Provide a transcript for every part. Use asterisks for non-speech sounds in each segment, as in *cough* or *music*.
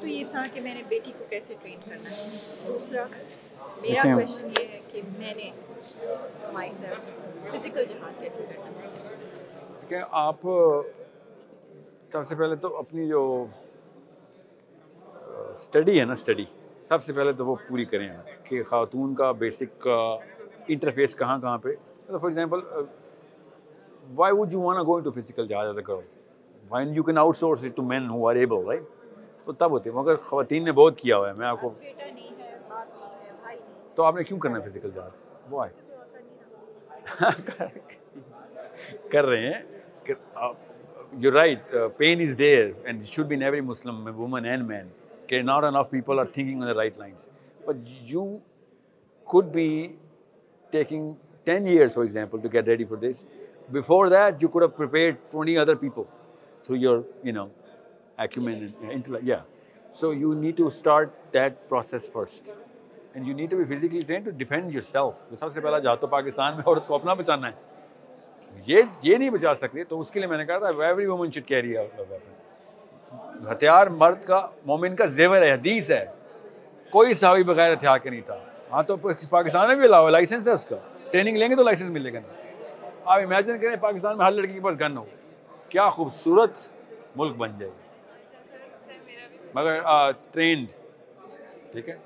تو یہ تھا کہ میں نے بیٹی کو کیسے ٹرین کرنا ہے۔ دوسرا میرا دیکھیں- کویشچن یہ ہے کہ میں نے مائی سیلف فزیکل جہاد کیسے کرنا ہے؟ کہ آپ سب سے پہلے تو اپنی جو اسٹڈی ہے نا اسٹڈی سب سے پہلے تو وہ پوری کریں آپ۔ کہ خاتون کا بیسک کا انٹرفیس کہاں کہاں پہ؟ For example why would you want going to physical جہاز as a girl when you can outsource it to men who are able right تو تب ہوتے ہیں مگر خواتین نے بہت کیا ہوا ہے میں آپ کو ہے ہے ہے۔ تو آپ نے کیوں کرنا ہے فزیکل جہاز وہ آئے کر رہے ہیں you right pen is there and should be every Muslim woman and man کہ not enough people are thinking on the right lines but you could be taking 10 years, for example, to get ready for this. Before that, you could have prepared 20 other people through your, you know, acumen intellect. Yeah. So you need to start that process first. And you need to be physically trained to defend yourself. سب سے پہلا جہاں تو پاکستان میں عورت کو اپنا بچانا ہے یہ یہ نہیں بچا سکتے تو اس کے لیے میں نے کہا تھا ایوری وومن شڈ کیری ہتھیار مرد کا مومن کا زیور ہے حدیث ہے کوئی صحابی بغیر ہتھیار کے نہیں تھا ہاں تو پاکستان میں بھی الاؤ لائسنس ہے اس کا ٹریننگ لیں گے تو لائسنس ملے گا نا آپ امیجن کریں پاکستان میں ہر لڑکی کے پاس گن ہو کیا خوبصورت ملک بن جائے گا. مگر ٹرینڈ۔ ٹھیک ہے؟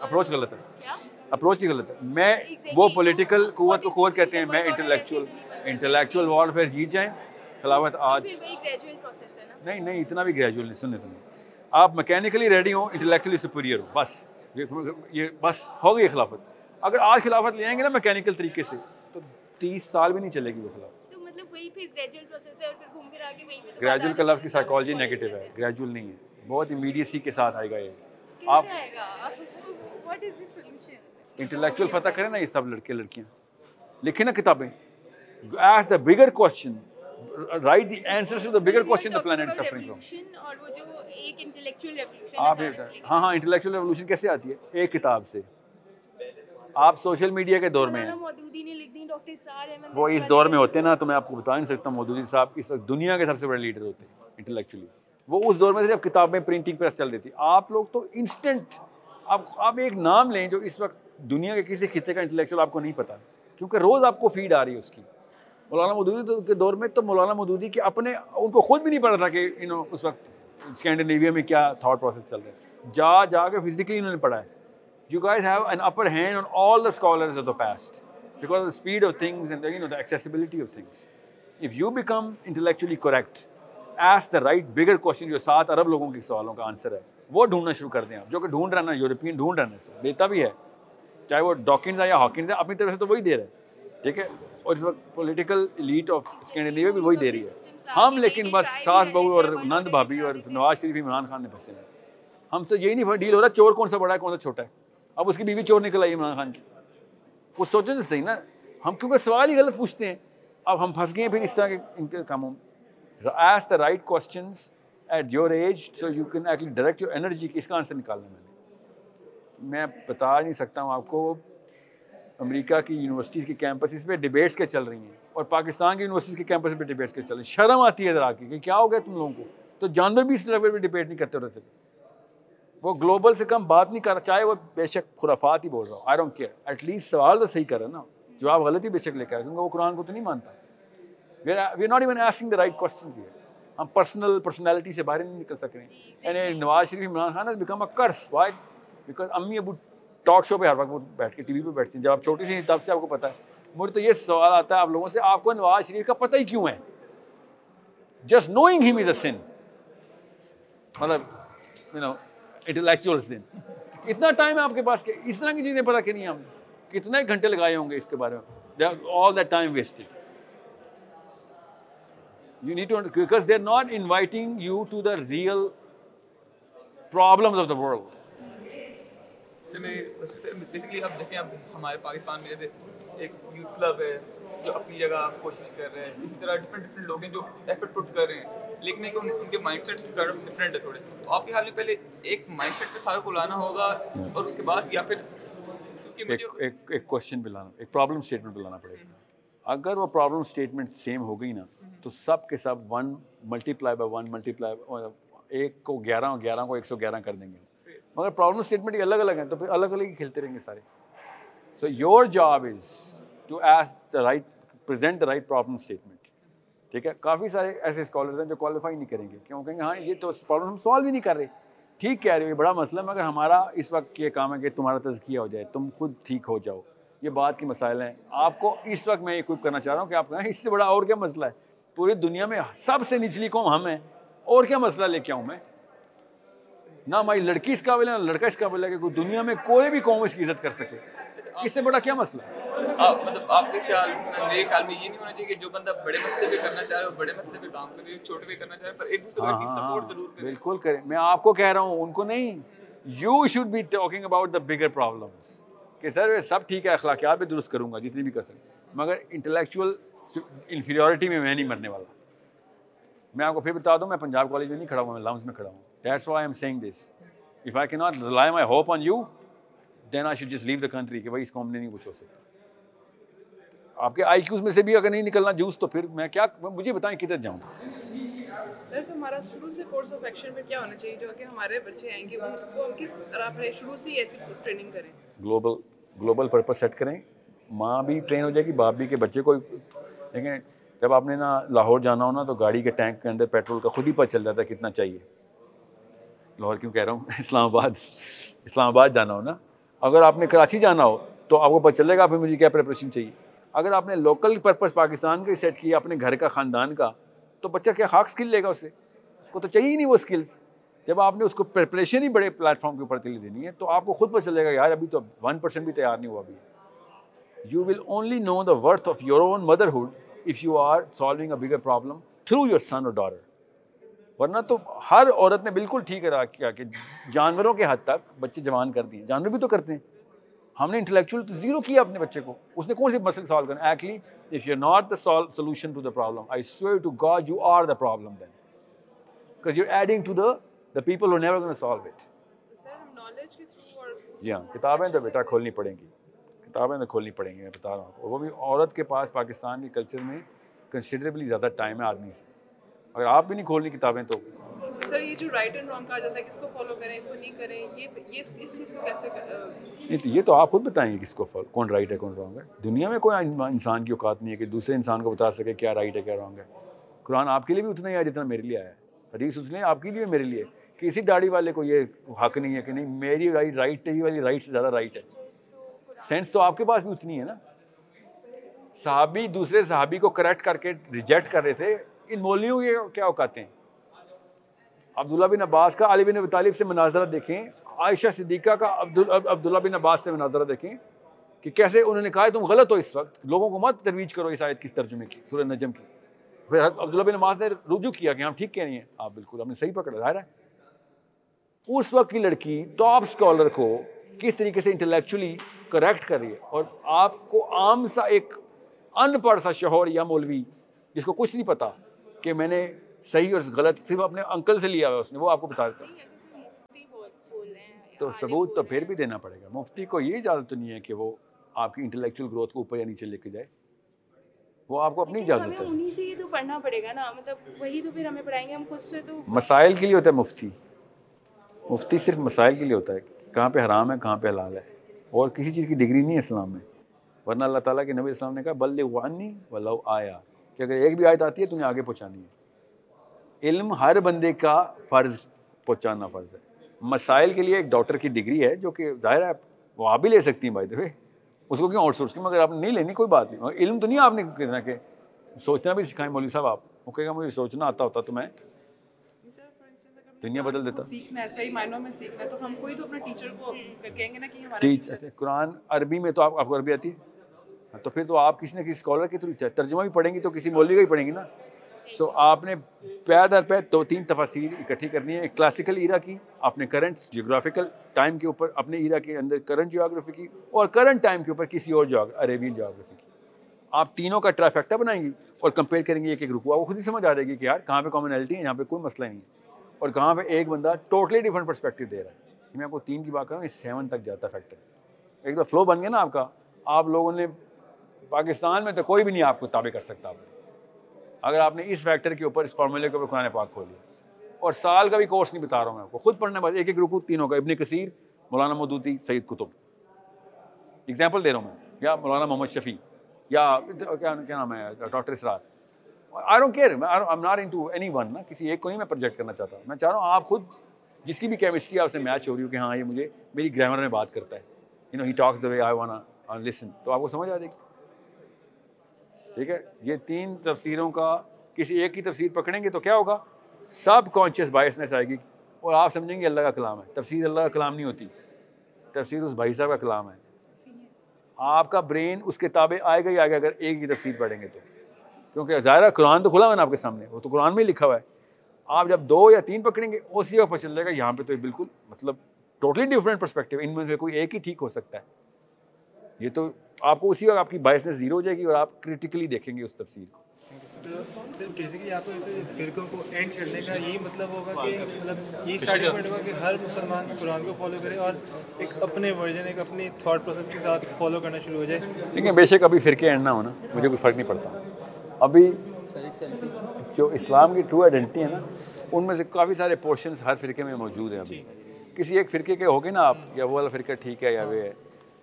اپروچ غلط۔ ہے۔ اپروچ ہی غلط ہے۔ میں وہ پولیٹیکل قوت کو قوت کہتے ہیں میں انٹلیکچوئل انٹلیکچوئل وارفیئر جیت جائیں۔ خلافت آج۔ پھر نہیں نہیں اتنا بھی گریجویل نہیں سننے سنیں آپ میکینیکلی ریڈی ہوں انٹلیکچولی سپیریئر ہو بس۔ یہ- یہ بس ہو گئی خلافت۔ اگر آج خلافت لے آئیں گے نا میکینیکل طریقے سے تو تیس سال بھی نہیں چلے گی وہ خلافت۔ گریجویل کا لفظ کی سائیکالوجی نیگیٹو ہے۔ گریجویل نہیں ہے۔ بہت امیڈیسی کے ساتھ آئے گا یہ۔ آپ انٹلیکچوئل فتح کریں نا یہ سب لڑکے لڑکیاں۔ لکھیں نا کتابیں۔ As the bigger question right the answer to the bigger question the plant suffering اور وہ جو ایک انٹلیکچوئل آپ یہ ہاں ہاں انٹلیکچوئل ریولیوشن کیسے آتی ہے ایک کتاب سے آپ سوشل میڈیا کے دور میں ہیں دی وہ اس دور میں ہوتے ہیں نا تو میں آپ کو بتا نہیں سکتا مودودی صاحب اس وقت دنیا کے سب سے بڑے لیڈر ہوتے ہیں انٹلیکچولی وہ اس دور میں صرف کتابیں پرنٹنگ پریس چل رہی تھی آپ لوگ تو انسٹنٹ آپ آپ ایک نام لیں جو اس وقت دنیا کے کسی خطے کا انٹلیکچوئل آپ کو نہیں پتا کیونکہ روز آپ کو فیڈ آ رہی ہے اس کی مولانا مودودی کے دور میں تو مولانا مودودی کے اپنے ان کو خود بھی نہیں پتا تھا کہ یو نو اس وقت اسکینڈینیویا میں کیا تھاٹ پروسیس چل رہے ہیں جا جا کے فزیکلی انہوں نے پڑھا ہے۔ You guys have an upper hand on all the scholars of the past because of the speed of things and the, you know the accessibility of things. If you become intellectually correct, ask the right bigger question جو سات ارب لوگوں کے سوالوں کا answer ہے وہ ڈھونڈنا شروع کر دیں آپ۔ جو کہ ڈھونڈ رہا نا یورپین ڈھونڈ رہا ہے دیتا بھی ہے۔ چاہے وہ ڈاکنز ہے یا ہاکنز ہے اپنی طرف سے تو وہی دے رہا ہے۔ ٹھیک ہے؟ اور اس وقت پولیٹیکل لیڈ آف اسکینڈینیویا بھی وہی دے رہی ہے۔ ہم لیکن بس ساس بہو اور نند بھابھی اور نواز شریف عمران خان نے پھنسے۔ ہیں ہم سے یہی نہیں ڈیل ہو رہا چور کون سا بڑا ہے، کون سا چھوٹا ہے۔ اب اس کی بیوی چور نکل آئی عمران خان کی۔ وہ سوچیں تو صحیح نا۔ ہم کیونکہ سوال ہی غلط پوچھتے ہیں۔ اب ہم پھنس گئے ہیں پھر اس طرح کے ان کے کاموں میں۔ Ask the right questions at your age so you can actually direct your energy اس کا آنسر نکالنا میں نے۔ میں بتا نہیں سکتا ہوں آپ کو۔ امریکہ کی یونیورسٹیز کے کیمپسز پہ ڈبیٹس کے چل رہی ہیں اور پاکستان کی یونیورسٹیز کے کیمپس پہ ڈبیٹس کے چل رہی ہیں۔ شرم آتی ہے ادھر آ کے کہ کیا ہو گیا تم لوگوں کو؟ تو جانور بھی اس لیول پہ ڈبیٹ نہیں کرتے رہتے۔ وہ گلوبل سے کم بات نہیں کر رہا چاہے وہ بے شک خرافات ہی بول رہا ہو۔ I don't care at least سوال تو صحیح کر رہا نا۔ جواب غلط ہی بے شک لے کر کیونکہ وہ قرآن کو تو نہیں مانتا۔ We are not even asking the right question ہم پرسنل پرسنالٹی سے باہر نہیں نکل سک رہے ہیں یعنی Nawaz Sharif Imran Khan become a curse why because امی ابو ٹاک شو پہ ہر وقت وہ بیٹھ کے ٹی وی پہ بیٹھتی ہیں۔ جب آپ چھوٹی سی تب سے آپ کو پتا ہے۔ مجھے تو یہ سوال آتا ہے، آپ لوگوں سے، آپ کو نواز شریف کا پتہ ہی کیوں ہے؟ جسٹ نوئنگ ہم از اے سن مطلب یو نو انٹلیکچوئل دن۔ اتنا ٹائم ہے آپ کے پاس کہ اس طرح کی چیزیں پتہ کہ نہیں ہم کتنے گھنٹے لگائے ہوں گے اس کے بارے میں؟ All that time wasted you need to because they are not inviting you to the real problems of the world جیسے میں بیسکلی آپ دیکھیں آپ ہمارے پاکستان میں جیسے ایک یوتھ کلب ہے جو اپنی جگہ کوشش کر رہے ہیں۔ اسی طرح ڈفرینٹ ڈفرینٹ لوگ ہیں جو ایفرٹ پٹ کر رہے ہیں۔ لیکن ایک ان کے مائنڈ سیٹس ڈفرینٹ ہے تھوڑے۔ تو آپ کے حال میں پہلے ایک مائنڈ سیٹ پہ سارے کو لانا ہوگا اور اس کے بعد یا پھر ایک کوشچن بھی لانا ایک پرابلم اسٹیٹمنٹ بھی لانا پڑے۔ گا اگر وہ پرابلم اسٹیٹمنٹ سیم ہو گئی نا، تو سب کے سب one multiply by one multiply ایک کو گیارہ گیارہ کو ایک سو گیارہ کر دیں گے۔ مگر پرابلم اسٹیٹمنٹ الگ الگ ہیں تو پھر الگ الگ ہی کھیلتے رہیں گے سارے۔ So your job is to ask the right present the right problem statement ٹھیک ہے؟ کافی سارے ایسے اسکالرز ہیں جو کوالیفائی نہیں کریں گے۔ کیوں؟ کہیں گے ہاں یہ تو پرابلم ہم سالو ہی نہیں کر رہے۔ ٹھیک کہہ رہے ہو، یہ بڑا مسئلہ مگر ہمارا اس وقت یہ کام ہے کہ تمہارا تزکیہ ہو جائے، تم خود ٹھیک ہو جاؤ۔ یہ بات کے مسائل ہیں۔ آپ کو اس وقت میں یہ کوپ کرنا چاہ رہا ہوں کہ آپ کہیں ہاں، اس سے بڑا اور کیا مسئلہ ہے؟ پوری دنیا میں سب سے نچلی قوم ہم ہیں، اور کیا مسئلہ لے کے آؤں میں؟ نہ ہماری لڑکی اس قابل ہے نہ لڑکا اس قابل ہے کہ دنیا میں کوئی بھی قوم اس کی عزت کر سکے۔ اس سے بڑا کیا مسئلہ ہے؟ مطلب آپ کے خیال میرے خیال میں یہ نہیں ہونا چاہیے کہ جو بندہ بڑے مسئلے پہ کرنا چاہ رہے ہو بڑے مسئلے پہ کام کرے چھوٹے پہ کرنا چاہ رہے پر ایک دوسرے سپورٹ ہاں، ضرور کرے۔ بالکل کریں۔ میں آپ کو کہہ رہا ہوں ان کو نہیں۔ You should be talking about the bigger problems کہ سر سب ٹھیک ہے اخلاقیات میں درست کروں گا جتنی بھی کر سکتے مگر انٹلیکچوئل انفیریورٹی میں میں نہیں مرنے والا۔ میں آپ کو پھر بتا دوں میں پنجاب کالج میں نہیں کھڑا ہوں میں لمس میں کھڑا ہوں that's why I'm saying this if I key not lie my hope on you then I should just leave the country کہ بھائی اس کو ہم نے نہیں کچھ ہو سکتا آپ کے آئی کیوز میں سے بھی اگر نہیں نکلنا جوس تو پھر میں کیا مجھے بتائیں کدھر جاؤں۔ سر تو ہمارا شروع سے کورس آف ایکشن میں کیا ہونا چاہیے جو کہ ہمارے بچے آئیں گے وہ ہم کس طرح اپنے شروع سے ایسی ٹریننگ کریں؟ گلوبل گلوبل پرپز سیٹ کریں۔ ماں بھی ٹرین ہو جائے گی باپ بھی کے بچے کو دیکھیں جب آپ نے نا لاہور جانا ہونا تو گاڑی کے ٹینک کے اندر پیٹرول کا خود ہی پتہ چل جاتا ہے کتنا چاہیے۔ لاہور کیوں کہہ رہا ہوں؟ *laughs* اسلام آباد اسلام آباد جانا ہو نا؟ اگر آپ نے کراچی جانا ہو تو آپ کو پتہ چلے گا پھر مجھے کیا پریپریشن چاہیے۔ اگر آپ نے لوکل پرپز پاکستان کا سیٹ کیا، اپنے گھر کا، خاندان کا، تو بچہ کیا خاک اسکل لے گا اسے؟ اس کو تو چاہیے ہی نہیں وہ اسکلس جب آپ نے اس کو پریپریشن ہی بڑے پلیٹ فارم کے اوپر کے لیے دینی ہے، تو آپ کو خود پتہ چلے گا، یار ابھی تو ون پرسینٹ بھی تیار نہیں ہوا ابھی۔ You will only know the worth of your own motherhood if you are solving a bigger problem through your son اور ڈارر ورنہ تو ہر عورت نے بالکل ٹھیک ادا کیا کہ جانوروں کے حد تک بچے جوان کر دیے جانور بھی تو کرتے ہیں۔ ہم نے انٹلیکچوئل تو زیرو کیا اپنے بچے کو۔ اس نے کون سے مسئلے سالو کرنا actually if you not the solution to the problem I swear to God you are the problem then because you adding to the the people who never solve it جی ہاں کتابیں تو بیٹا کھولنی پڑیں گی کتابیں تو کھولنی پڑیں گی میں بتا رہا ہوں اور وہ بھی عورت کے پاس پاکستان کے کلچر میں کنسیڈریبلی زیادہ ٹائم ہے آدمی سے اگر آپ بھی نہیں کھولنی کتابیں تو۔ سر یہ جو رائٹ اینڈ رانگ کہا جاتا ہے کس کو فالو کریں اس کو نہیں کریں یہ اس چیز کو کیسے یہ تو آپ خود بتائیں گے کس کو فالو کون رائٹ ہے کون رانگ ہے۔ دنیا میں کوئی انسان کی اوقات نہیں ہے کہ دوسرے انسان کو بتا سکے کیا رائٹ ہے کیا رانگ ہے۔ قرآن آپ کے لیے بھی اتنا ہی ہے جتنا میرے لیے آیا ہے۔ حدیث اس لیے آپ کے لیے میرے لیے۔ کہ اسی داڑھی والے کو یہ حق نہیں ہے کہ نہیں میری رائٹ رائٹ ہی والی رائٹ سے زیادہ رائٹ ہے۔ سینس تو آپ کے پاس بھی اتنی ہے نا۔ صحابی دوسرے صحابی کو کریکٹ کر کے ریجیکٹ کر رہے تھے۔ ان مولویوں کے کیا اوقاتے ہیں؟ عبداللہ بن عباس کا علی بن طالب سے مناظرہ دیکھیں، عائشہ صدیقہ کا عبداللہ بن عباس سے مناظرہ دیکھیں کہ کیسے انہوں نے کہا، تم غلط ہو اس وقت، لوگوں کو مت ترویج کرو اس آیت کی ترجمے کی، سورہ نجم کی۔ پھر عبداللہ بن عباس نے رجوع کیا کہ ہم ٹھیک کہہ رہی ہیں۔ آپ بالکل ہم نے صحیح پکڑا، ظاہر ہے۔ اس وقت کی لڑکی ٹاپ اسکالر کو کس طریقے سے انٹلیکچولی کریکٹ کر رہی ہے؟ اور آپ کو عام سا ایک ان پڑھ سا شوہر یا مولوی جس کو کچھ نہیں پتا کہ میں نے صحیح اور غلط صرف اپنے انکل سے لیا ہوا اس نے وہ آپ کو بتا دیتا تو ثبوت تو پھر بھی دینا پڑے گا۔ مفتی کو یہ اجازت نہیں ہے کہ وہ آپ کی انٹلیکچوئل گروتھ کو اوپر یا نیچے لے کے جائے۔ وہ آپ کو اپنی اجازت ہے۔ سے یہ تو پڑھنا پڑے گا نا مطلب وہی تو پھر ہمیں پڑھائیں گے۔ ہم خود سے تو مسائل کے لیے ہوتا ہے مفتی۔ مفتی صرف مسائل کے لیے ہوتا ہے کہاں پہ حرام ہے کہاں پہ حلال ہے۔ اور کسی چیز کی ڈگری نہیں ہے اسلام میں۔ ورنہ اللہ تعالیٰ کے نبی اسلام نے کہا بلوانی ولو آیا۔ کہ اگر ایک بھی آیت آتی ہے تمہیں آگے پہنچانی ہے۔ علم ہر بندے کا فرض پہنچانا فرض ہے۔ مسائل کے لیے ایک ڈاکٹر کی ڈگری ہے جو کہ ظاہر ہے وہ آپ بھی لے سکتی ہیں بھائی دفعہ اس کو کیوں آؤٹ سورس کی مگر آپ نہیں لینی کوئی بات نہیں۔ علم تو نہیں آپ نے کہنا کہ سوچنا بھی سکھائیں مولوی صاحب آپ۔ وہ کہے گا مجھے سوچنا آتا ہوتا تو میں دنیا بدل دیتا۔ سیکھنا معنوں میں سیکھنا تو ہم کوئی تو اپنے ٹیچر کو کہیں گے نا کہ ہمارا اچھا، قرآن عربی میں تو آپ کو عربی آتی ہے؟ تو پھر تو آپ کسی نہ کسی اسکالر کے تھرو ترجمہ بھی پڑھیں گی تو کسی مولوی کا ہی پڑھیں گی نا۔ سو آپ نے پے در پے دو تین تفاصیر اکٹھی کرنی ہے۔ ایک کلاسیکل ایرا کی، آپ نے کرنٹ جیوگرافیکل ٹائم کے اوپر اپنے ایرا کے اندر کرنٹ جیوگرافی کی اور کرنٹ ٹائم کے اوپر کسی اور عربین جیوگرافی کی۔ آپ تینوں کا ٹرافیکٹا بنائیں گی اور کمپیئر کریں گے ایک ایک رکوا۔ وہ خود ہی سمجھ آ جائے گی کہ یار، کہاں پہ کامنالٹی ہے، یہاں پہ کوئی مسئلہ نہیں ہے۔ اور کہاں پہ ایک بندہ ٹوٹلی ڈفرنٹ پرسپیکٹیو دے رہا ہے۔ میں آپ کو تین کی بات کر رہا ہوں، یہ سیون تک جاتا فیکٹر ایک تو فلو بن گیا نا آپ کا۔ آپ لوگوں نے پاکستان میں تو کوئی بھی نہیں آپ کو تابع کر سکتا۔ اگر آپ نے اس فیکٹر کے اوپر اس فارمولے کے اوپر قرآن پاک کھول لیا۔ اور سال کا بھی کورس نہیں بتا رہا ہوں میں آپ کو۔ خود پڑھنے بعد ایک ایک رکو تینوں کا، ابن کثیر، مولانا مودودی سعید کتب اگزامپل دے رہا ہوں میں۔ یا مولانا محمد شفیع۔ یا کیا کیا نام ہے؟ Doctor Israr I don't care I'm not into any one نا کسی ایک کو نہیں میں پروجیکٹ کرنا چاہتا۔ میں چاہ رہا ہوں آپ خود جس کی بھی کیمسٹری آپ سے میچ ہو رہی ہو کہ ہاں یہ مجھے میری گرامر میں بات کرتا ہے۔ You know he talks the way آئی وان لسن تو آپ کو سمجھ آ جائے گی۔ ٹھیک ہے؟ یہ تین تفسیروں کا کسی ایک کی تفسیر پکڑیں گے تو کیا ہوگا؟ سب کانشیس بائسنیس آئے گی اور آپ سمجھیں گے اللہ کا کلام ہے۔ تفسیر اللہ کا کلام نہیں ہوتی۔ تفسیر اس بھائی صاحب کا کلام ہے۔ آپ کا برین اس کے تابع آئے گا ہی آئے گا اگر ایک ہی تفسیر پڑھیں گے تو؟ کیونکہ ظاہرہ قرآن تو کھلا ہوا نا آپ کے سامنے، وہ تو قرآن میں ہی لکھا ہوا ہے۔ آپ جب دو یا تین پکڑیں گے، اسی وقت پتہ چل جائے گا یہاں پہ تو بالکل مطلب ٹوٹلی ڈفرینٹ پرسپیکٹیو ان میں سے کوئی ایک ہی ٹھیک ہو سکتا ہے۔ یہ تو آپ کو اسی وقت آپ کی بائسنس زیرو ہو جائے گی اور آپ کریٹیکلی دیکھیں گے اس تفسیر کو۔ سر بیسیکلی آپ کو فرقوں کو اینڈ کرنے کا یہی مطلب ہوگا کہ مطلب یہ اسٹارٹنگ پوائنٹ ہوگا کہ ہر مسلمان قرآن کو فالو کرے اور ایک اپنے ورژن ایک اپنی تھاٹ پروسیس کے ساتھ فالو کرنا شروع ہو جائے۔ لیکن بے شک ابھی فرقے اینڈ نہ ہونا مجھے کوئی فرق نہیں پڑتا۔ ابھی جو اسلام کی ٹرو آئیڈینٹی ہے نا ان میں سے کافی سارے پورشنس ہر فرقے میں موجود ہیں ابھی۔ کسی ایک فرقے کے ہوگے نا آپ یا وہ والا فرقہ ٹھیک ہے یا وہ ہے۔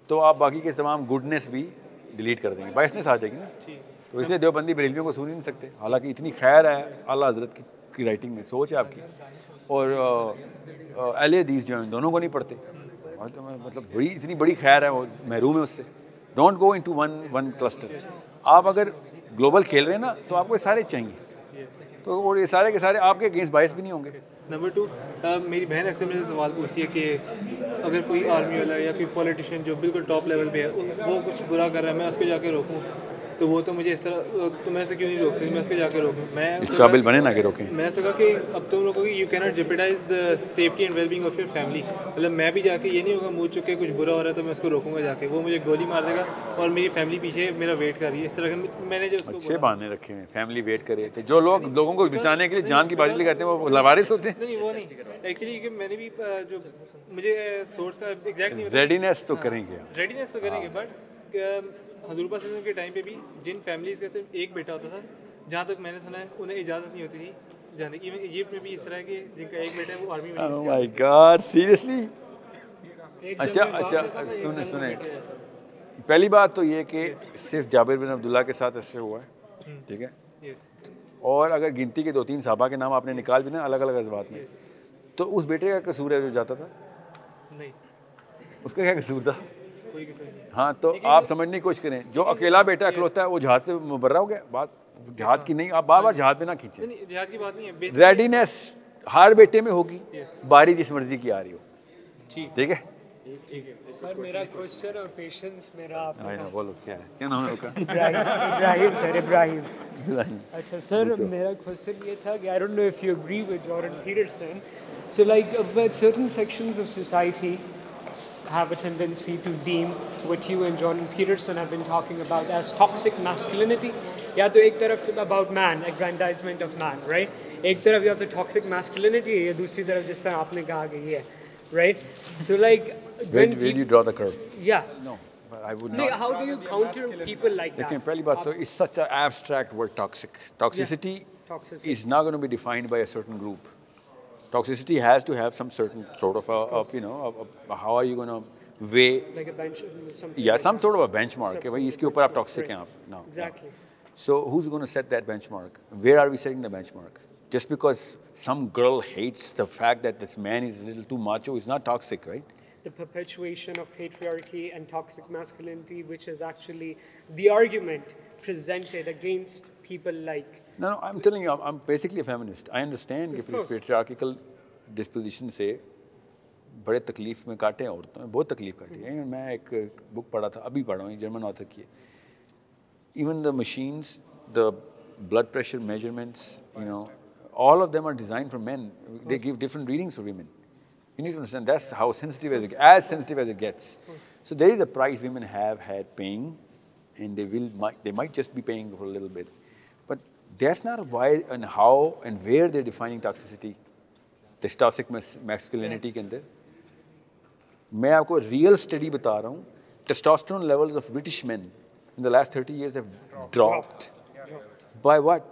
تو آپ باقی کے تمام گڈنس بھی ڈیلیٹ کر دیں گے۔ بائسنس آ جائے گی نا۔ تو اس لیے دیوبندی بریلویوں کو سن ہی نہیں سکتے۔ حالانکہ اتنی خیر ہے اعلیٰ حضرت کی رائٹنگ میں سوچ ہے آپ کی۔ اور اہل حدیث جو ہیں دونوں کو نہیں پڑھتے۔ مطلب بڑی اتنی بڑی خیر ہے وہ محروم ہے اس سے۔ Don't go into one one cluster آپ اگر گلوبل کھیل رہے ہیں نا تو آپ کو یہ سارے چاہیے۔ تو اور یہ سارے کے سارے آپ کے اگینسٹ باعث بھی نہیں ہوں گے۔ نمبر ٹو میری بہن اکثر مجھے سوال پوچھتی ہے کہ اگر کوئی آرمی والا یا کوئی پولیٹیشین جو بالکل ٹاپ لیول پہ ہے، وہ کچھ برا کر رہا ہے، میں اس کو جا کے روکوں۔ تو وہ تو مجھے اس طرح تو میں سے کیوں نہیں روک سکتی؟ میں اس کو جا کے روکوں۔ میں اس قابل بنے نہ کہ روکیں۔ میں کہا کہ اب تم لوگوں کی you can't jeopardize the safety and well being of your family مطلب میں بھی جا کے یہ نہیں ہوگا منہ چک کے کچھ برا ہو رہا ہے تو میں اس کو روکوں گا جا کے وہ مجھے گولی مار دے گا اور میری فیملی پیچھے میرا ویٹ کر رہی ہے۔ اس طرح میں نے جو اس کو اچھے بانے رکھے ہیں فیملی ویٹ کرے تھے۔ جو لوگ لوگوں کو بچانے کے لیے جان کی بازی لگاتے ہیں وہ لوارث ہوتے ہیں۔ نہیں وہ نہیں۔ ایکچولی کہ میں نے بھی جو مجھے سورس کا ایگزیکٹ نہیں ریڈینیس تو کریں گے۔ ریڈینیس تو کریں گے بٹ حضور پاک کے ٹائم پہ بھی جن فیملیز کا صرف ایک بیٹا ہوتا تھا جہاں تک میں نے سنا ہے انہیں اجازت نہیں ہوتی تھی جانے کی۔ ایجپٹ میں بھی اس طرح کے جن کا ایک بیٹا ہے وہ آرمی میں مائی گاڈ سیریسلی اچھا اچھا سنیں سنیں پہلی بات تو یہ کہ صرف جابر بن عبداللہ کے ساتھ ایسے ہوا ہے ٹھیک ہے؟ اور اگر گنتی کے دو تین صحابہ کے نام آپ نے نکال بھی نا الگ الگ ازبات میں تو اس بیٹے کا قصور ہے جو جاتا تھا؟ نہیں۔ اس کا کیا قصور تھا؟ ہاں تو آپ سمجھنے کی کوشش کریں۔ جو اکیلا بیٹا اکلوتا ہے وہ جہاد سے مبرہ ہو گیا؟ بات جہاد کی نہیں آپ بار بار جہاد میں نہ کھینچیں۔ نہیں جہاد کی بات نہیں ہے ریڈینیس ہر بیٹے میں ہوگی باری جس مرضی کی آ رہی ہو۔ ٹھیک ہے؟ سر میرا کوشچن اور پیشنس میرا آپ بولو کیا ہے؟ کیا نام ہے کا؟ ابراہیم سر ابراہیم۔ اچھا سر میرا کوشچن یہ تھا کہ I don't know if you agree with Jordan Peterson so like certain sections of society have a tendency to deem what you and Jordan Peterson have been talking about as toxic masculinity. یا تو ایک طرف about man aggrandizement of man right ایک طرف یا تو toxic masculinity ہے دوسری طرف جس طرح آپ نے کہا کہ یہ ہے رائٹ سو لائک یا how do you counter people like دیکھیں پہلی بات تو اس such abstract word toxic toxicity is not gonna be defined by a certain group toxicity has to have some certain sort of a, of, you know, a, a, how are you going to weigh like a bench something yeah some sort of a benchmark کہ بھائی اس کے اوپر آپ toxic ہیں آپ no exactly so who's going to set that benchmark where are we setting the benchmark just because some girl hates the fact that this man is a little too macho is not toxic right the perpetuation of patriarchy and toxic masculinity which is actually the argument presented against people like No, no, I'm telling you, I'm, I'm basically a feminist. I understand کہ patriarchal disposition سے بڑے تکلیف میں کاٹے ہیں عورتوں نے بہت تکلیف کاٹی ہے میں ایک بک پڑھا تھا ابھی پڑھا ہوں جرمن آتھر کی ہے۔ Even the machines the blood pressure measurements you know all of them are design for men they give different readings for women you need to understand that's how sensitive as as sensitive as it gets so there is a price women have had paying and they will they might just be paying for little bit that's not why and how and where they defining toxicity task masculinity کے اندر میں آپ کو real study بتا رہا ہوں testosterone levels of British men in the last 30 years have dropped. By what?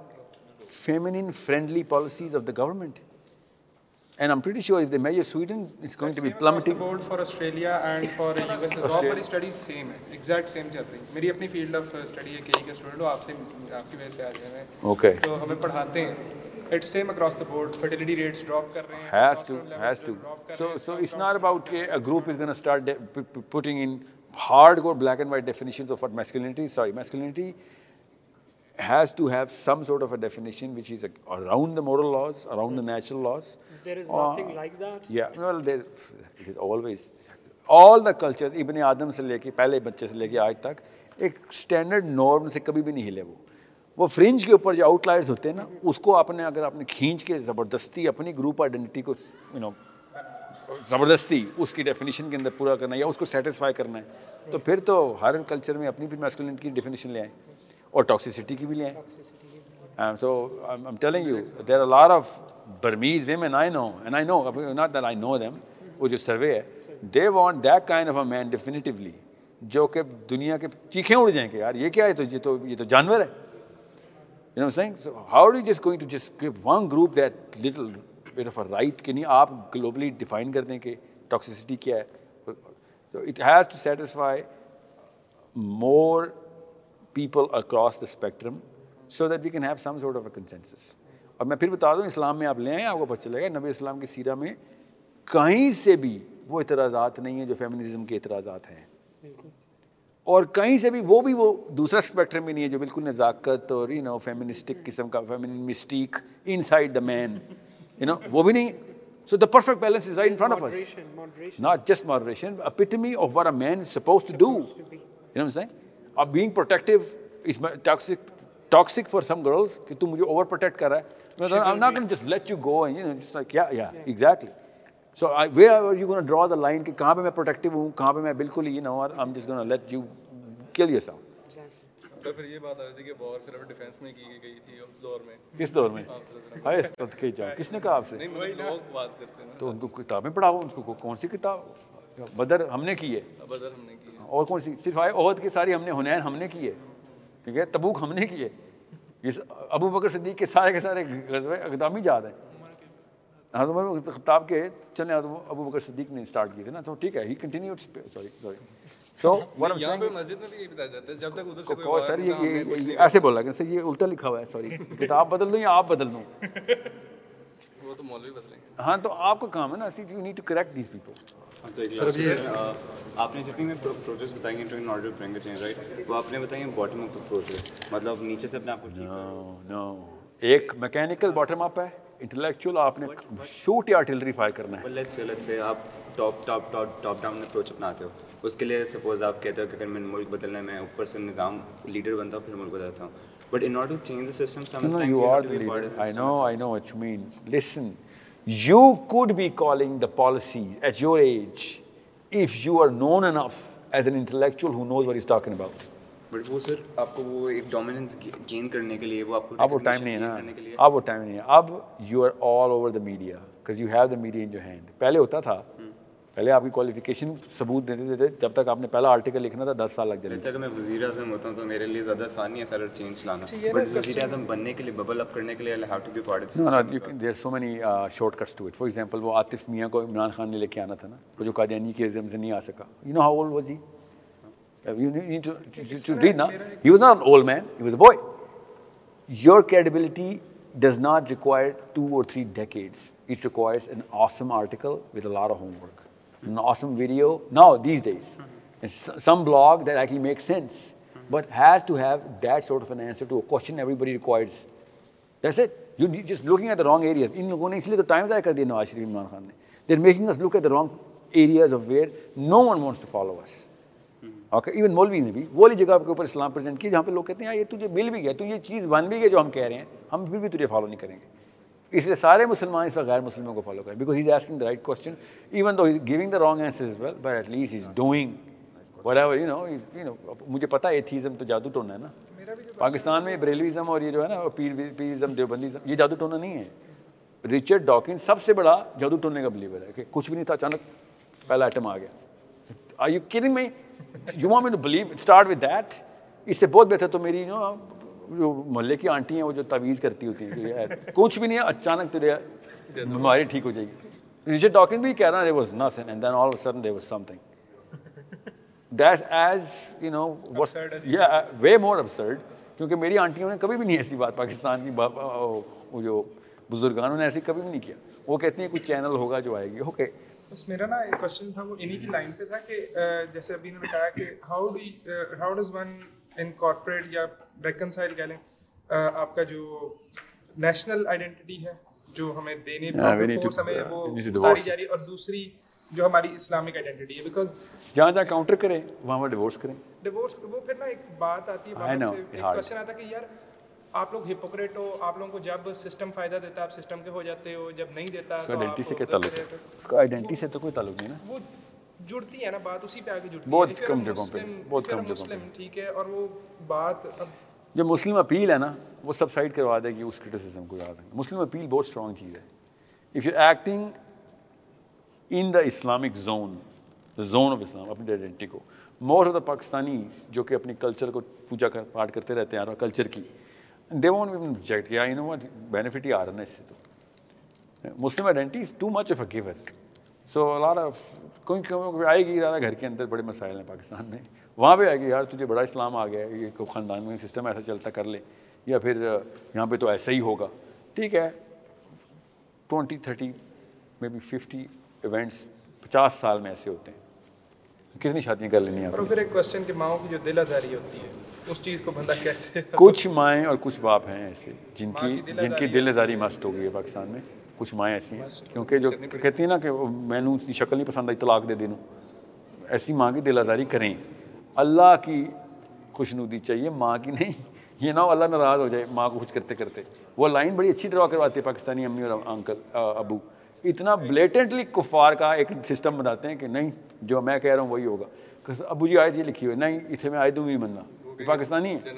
Feminine friendly policies of the government. And I'm pretty sure if the major Sweden it's going to be plummeting for board for Australia and for U S اس اور پوری studies same ہے exact same چل رہی میری اپنی field of study ہے کے کے سٹوڈنٹ اپ سے اپ کی وجہ سے ا جائے ہیں اوکے تو ہمیں پڑھاتے ہیں it's same across the board fertility rates drop کر رہے ہیں has to has to so so it's not about کہ a group is gonna start putting in hard core black and white definitions of what masculinity sorry masculinity has to have some sort of a definition which is around the moral laws, around the natural laws. There is nothing like that? Yeah, well, it is always, all the cultures, ابن آدم سے لے کے پہلے بچے سے لے کے آج تک ایک اسٹینڈرڈ نارم سے کبھی بھی نہیں ہلے وہ وہ فرنج کے اوپر جو آؤٹ لائرز ہوتے ہیں نا اس کو آپ نے اگر آپ نے کھینچ کے زبردستی اپنی گروپ آئیڈینٹی کو یو نو زبردستی اس کی ڈیفینیشن کے اندر پورا کرنا یا اس کو سیٹسفائی کرنا ہے تو پھر تو ہر کلچر میں اپنی بھی کی ڈیفینیشن لے آئیں اور ٹاکسیسٹی کی بھی لیں۔ So I'm telling you there are are of Burmese women I know and I know not that I know them وہ جو سروے ہے they want that kind of a man definitively جو کہ دنیا کے چیخیں اڑ جائیں کہ یار یہ کیا ہے تو یہ تو یہ تو جانور ہے۔ You know thing so how do جس گوئنگ ٹو جس one group that little bit of a right کہ نہیں آپ گلوبلی ڈیفائن کر دیں کہ ٹاکسیسٹی کیا ہے۔ تو it has to satisfy more people across the spectrum so that we can have some sort of a consensus اور میں پھر بتا دوں اسلام میں آپ لے آئیں آپ کو پتہ چلے گا نبی اسلام کی سیرہ میں کہیں سے بھی وہ اعتراضات نہیں ہیں جو فیمنزم کے اعتراضات ہیں۔ اور کہیں سے بھی وہ بھی وہ دوسرا اسپیکٹرم بھی نہیں ہے جو بالکل نزاکت اور یو نو فیمنسٹک قسم کا feministic inside the man you know وہ بھی نہیں۔ So the perfect balance is right in front of us not just moderation epitome of war a man suppose to do you know sign up being protective is toxic toxic for some girls کہ تم مجھے over protect کر رہا ہے۔ Late you go کیا exactly so where are you draw the line کہ کہاں پہ میں پروٹیکٹیو ہوں کہاں پہ میں بالکل ہی نہ ہوں اور لیٹ یو سر پھر یہ بات آ رہی تھی کہ ڈیفینس میں کی گئی تھی اس دور میں۔ کس دور میں؟ ہاں، کس نے کہا آپ سے؟ تو ان کو کتابیں پڑھاؤ ان کو کون سی کتاب؟ بدر ہم نے کیے اور کون سی؟ صرف آئے عہد کے ساری ہم نے ہنین ہم نے کیے ٹھیک ہے؟ تبوک ہم نے کیے یہ ابو بکر صدیق کے سارے کے سارے غزوہ اقدامی جا رہے ہیں حضرت خطاب کے چلیں ابو بکر صدیق نے اسٹارٹ کیے تھے نا۔ تو ٹھیک ہے ہی کنٹینیو سوری سوری سو یہاں مسجد میں بھی یہ بتایا جاتا ہے جب تک ادھر سے کوئی سر یہ ایسے بولا کہ سر یہ الٹا لکھا ہوا ہے سوری *laughs* کتاب بدل دوں یا آپ بدل دوں؟ ہاں تو آپ کا کام ہے نا see you need to correct these people آپ نے جتنی پروسیس بتائیں گے in order bring change right وہ آپ نے بتائیں باٹم اپ پروسیس مطلب نیچے سے اپنے آپ کو ایک میکینیکل باٹم اپ ہے انٹلیکچوئل آپ نے شوٹ یا آرٹلری فائر کرنا ہے۔ لیٹس سے لیٹس سے آپ top top top top down approach اپناتے ہو۔ اس کے لیے سپوز آپ کہتے ہو کہ اگر میں ملک بدلنا ہے میں اوپر سے نظام لیڈر بنتا ہوں پھر ملک بدلتا ہوں۔ But in order to change the system, sometimes no, you, you are have to the be part of the I know. I know what you mean. Listen, you could be calling the policies at your age if you are known enough as an intellectual who knows what he's talking about. But وہ sir آپ کو وہ ایک dominance gain کرنے کے لیے وہ آپ کو اب وہ ٹائم نہیں ہے نا اب وہ ٹائم نہیں ہے اب you are all over the media because you have the media in your hand پہلے ہوتا تھا پہلے آپ کی کوالیفیکیشن ثبوت دیتے دیتے جب تک آپ نے پہلا آرٹیکل لکھنا تھا دس سال لگ جائے جیسے میں وزیر اعظم ہوتا ہوں تو میرے لیے زیادہ آسانی ہے سر چینج لانا۔ جی، وزیر اچھا۔ اعظم بننے کے لیے ببل اپ کرنے کے لیے have to be part there so many short cuts to it for example وہ عاطف میاں کو عمران خان نے لے کے آنا تھا نا وہ جو قادیانی کے ایگزام سے نہیں آ سکا۔ You know how old was he was not old man he was a boy your credibility does not require to اور three decades it requires an awesome article with a lot of homework an awesome video now these days. Mm-hmm. Some blog that actually makes sense, mm-hmm. but has to have that sort of an answer to a question everybody requires. That's it. You're just looking at the wrong areas. In لوگوں نے اس لیے تو time ضائع کر دیا نواز شریف عمران خان نے there making us look at the wrong areas of where no one wants to follow us okay even مولوی نے بھی والی جگہ کے اوپر اسلام پریزنٹ کی جہاں پہ لوگ کہتے ہیں یہ تجھے مل بھی گیا تو یہ چیز بن بھی گیا جو ہم کہہ رہے ہیں ہم پھر بھی تجھے فالو نہیں کریں گے اس لیے سارے مسلمان اس وقت غیر مسلموں کو فالو کریں. Because he is asking the right question even though giving the wrong answer is well but at least is doing whatever you know you know مجھے پتا ہے ایتھیزم تو جادو ٹونا ہے نا. پاکستان میں بریلویزم اور یہ جو ہے نا پیر پیرزم دیوبندیزم یہ جادو ٹونا نہیں ہے. رچرڈ ڈاکن سب سے بڑا جادو ٹونے کا بلیور ہے. کہ کچھ بھی نہیں تھا اچانک پہلا آئٹم آ گیا. آئی یو کیری میں you want me to believe start with that اس سے بہت بہتر تو میری یو نو جو محلے کی آنٹی ہیں وہ جو تعویذ کرتی ہوتی ہیں یار کچھ بھی نہیں ہے اچانک تیرے بیماری ٹھیک ہو جائے گی۔ رچرڈ ڈاکن بھی کہہ رہا ہے was nothing and then all sudden there was something that is you know way more absurd کیونکہ میری آنٹیوں نے کبھی بھی نہیں ایسی بات پاکستان کی وہ جو بزرگانوں نے ایسی کبھی بھی نہیں کیا۔ وہ کہتی ہیں کوئی چینل ہوگا جو آئے گی۔ اوکے بس میرا نا ایک کوشچن تھا وہ انہی کی لائن پہ تھا کہ جیسے ابھی نے بتایا کہ how do how does one incorporate یا ریکنسائل کہہ لیں آپ کا جو نیشنل آئیڈینٹی ہے جو ہمیں دینے ہمیں وہ اتاری جا رہی اور دوسری جو ہماری اسلامک آئیڈینٹی ہے بیکاز جہاں جہاں کاؤنٹر کریں وہاں وہاں ڈیورس کریں۔ ڈیورس وہ پھر نا ایک بات آتی ہے ایک کوشچن آتا کہ یار آپ لوگ ہپوکریٹ ہو آپ لوگوں کو جب سسٹم فائدہ دیتا ہے آپ سسٹم کے ہو جاتے ہو جب نہیں دیتا ہے؟ اس کا آئیڈینٹی سے تو کوئی تعلق نہیں نا۔ وہ جڑتی ہے نا بات اسی پہ آگے جڑتی ہے۔ بہت کم جگہوں پہ بہت کم جگہوں پہ۔ ٹھیک ہے اور وہ بات جو مسلم اپیل ہے نا وہ سب سائڈ کروا دے گی اس کرٹیسزم کو یاد ہے مسلم اپیل بہت اسٹرانگ چیز ہے۔ If you acting in the Islamic zone the zone of Islam اپنی آئیڈینٹی کو۔ موسٹ آف دا پاکستانی جو کہ اپنی کلچر کو پوجا کر پاٹ کرتے رہتے ہیں کلچر کی دے بھی ریجیکٹ کیا یو نو بینیفٹ ہی آ رہا ہے اس سے تو. Muslim identity is too much of a giver solar of کوئی آئے گی زیادہ گھر کے اندر بڑے مسائل ہیں پاکستان میں۔ وہاں پہ آئے گی یار تجھے بڑا اسلام آ گیا یہ کو خاندان میں سسٹم ایسا چلتا کر لے یا پھر یہاں پہ تو ایسا ہی ہوگا۔ ٹھیک ہے twenty thirty may be fifty events پچاس سال میں ایسے ہوتے ہیں۔ کتنی شادیاں کر لینی ہیں پھر ایک کوشچن کہ ماؤں کی جو دل آزاری ہوتی ہے اس چیز کو بندہ کیسے کچھ مائیں اور کچھ باپ ہیں ایسے جن کی جن کی دل آزاری مست ہو گئی ہے پاکستان میں۔ کچھ مائیں ایسی ہیں۔ کیونکہ جو کہتی ہیں نا کہ میں نے اس کی شکل نہیں پسند آئی طلاق دے دینوں۔ ایسی ماں کی دل آزاری کریں۔ اللہ کی خوشنودی چاہیے ماں کی نہیں۔ یہ نہ ہو اللہ ناراض ہو جائے ماں کو کچھ کرتے کرتے۔ وہ لائن بڑی اچھی ڈرا کرواتی ہے پاکستانی امی اور انکل ابو۔ اتنا بلیٹنٹلی کفار کا ایک سسٹم بناتے ہیں کہ نہیں جو میں کہہ رہا ہوں وہی ہوگا۔ ابو جی آئے یہ لکھی ہوئی نہیں اتنے میں آئے دوں بھی بننا پاکستانی ہے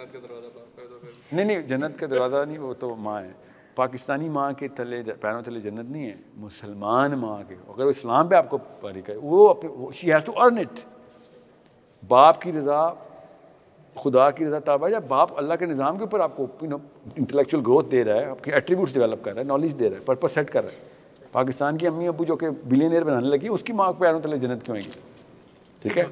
نہیں نہیں جنت کا دروازہ نہیں وہ تو ماں ہے۔ پاکستانی ماں کے تلے پیروں تلے جنت نہیں ہے، مسلمان ماں کے۔ اگر وہ اسلام پہ آپ کو پاری کرے، وہ she has to earn it باپ کی رضا، خدا کی رضا تابع یا باپ اللہ کے نظام کے اوپر آپ کو انٹلیکچوئل گروتھ دے رہا ہے، آپ کے ایٹریبیوٹس ڈیولپ کر رہا ہے نالج دے رہا ہے پرپز سیٹ کر رہا ہے۔ پاکستان کی امی ابو جو کہ بلینئر بنانے لگی، اس کی ماں پیروں تلے جنت کیوں آئیں گی؟ ٹھیک ہے؟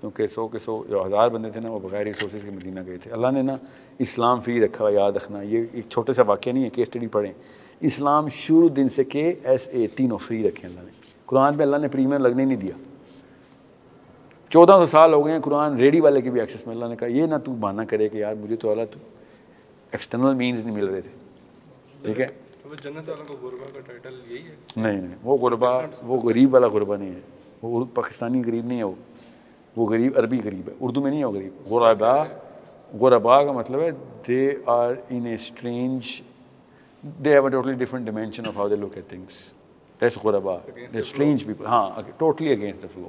کیونکہ سو کے سو جو ہزار بندے تھے نا وہ بغیر ریسورسز کے مدینہ گئے تھے۔ اللہ نے نا اسلام فری رکھا ہوا یاد رکھنا۔ یہ ایک چھوٹے سا واقعہ نہیں ہے کیس اسٹڈی پڑھیں۔ اسلام شروع دن سے کے ایس اے تینوں فری رکھے اللہ نے۔ قرآن پہ اللہ نے پریمیم لگنے نہیں دیا۔ چودہ سو سال ہو گئے ہیں قرآن ریڈی والے کے بھی ایکسیس میں۔ اللہ نے کہا یہ نہ تو بہانہ کرے کہ یار مجھے تو اللہ تو ایکسٹرنل مینز نہیں مل رہے تھے۔ ٹھیک ہے؟ نہیں نہیں وہ غربا وہ غریب والا غربا نہیں ہے۔ وہ پاکستانی غریب نہیں ہے وہ۔ وہ غریب عربی غریب ہے۔ اردو میں نہیں ہے وہ غریب۔ غربا غربا کا مطلب ہے they are in a strange they have a totally different dimension of how they look at things that's غربا۔ They strange people ہاں totally against the flow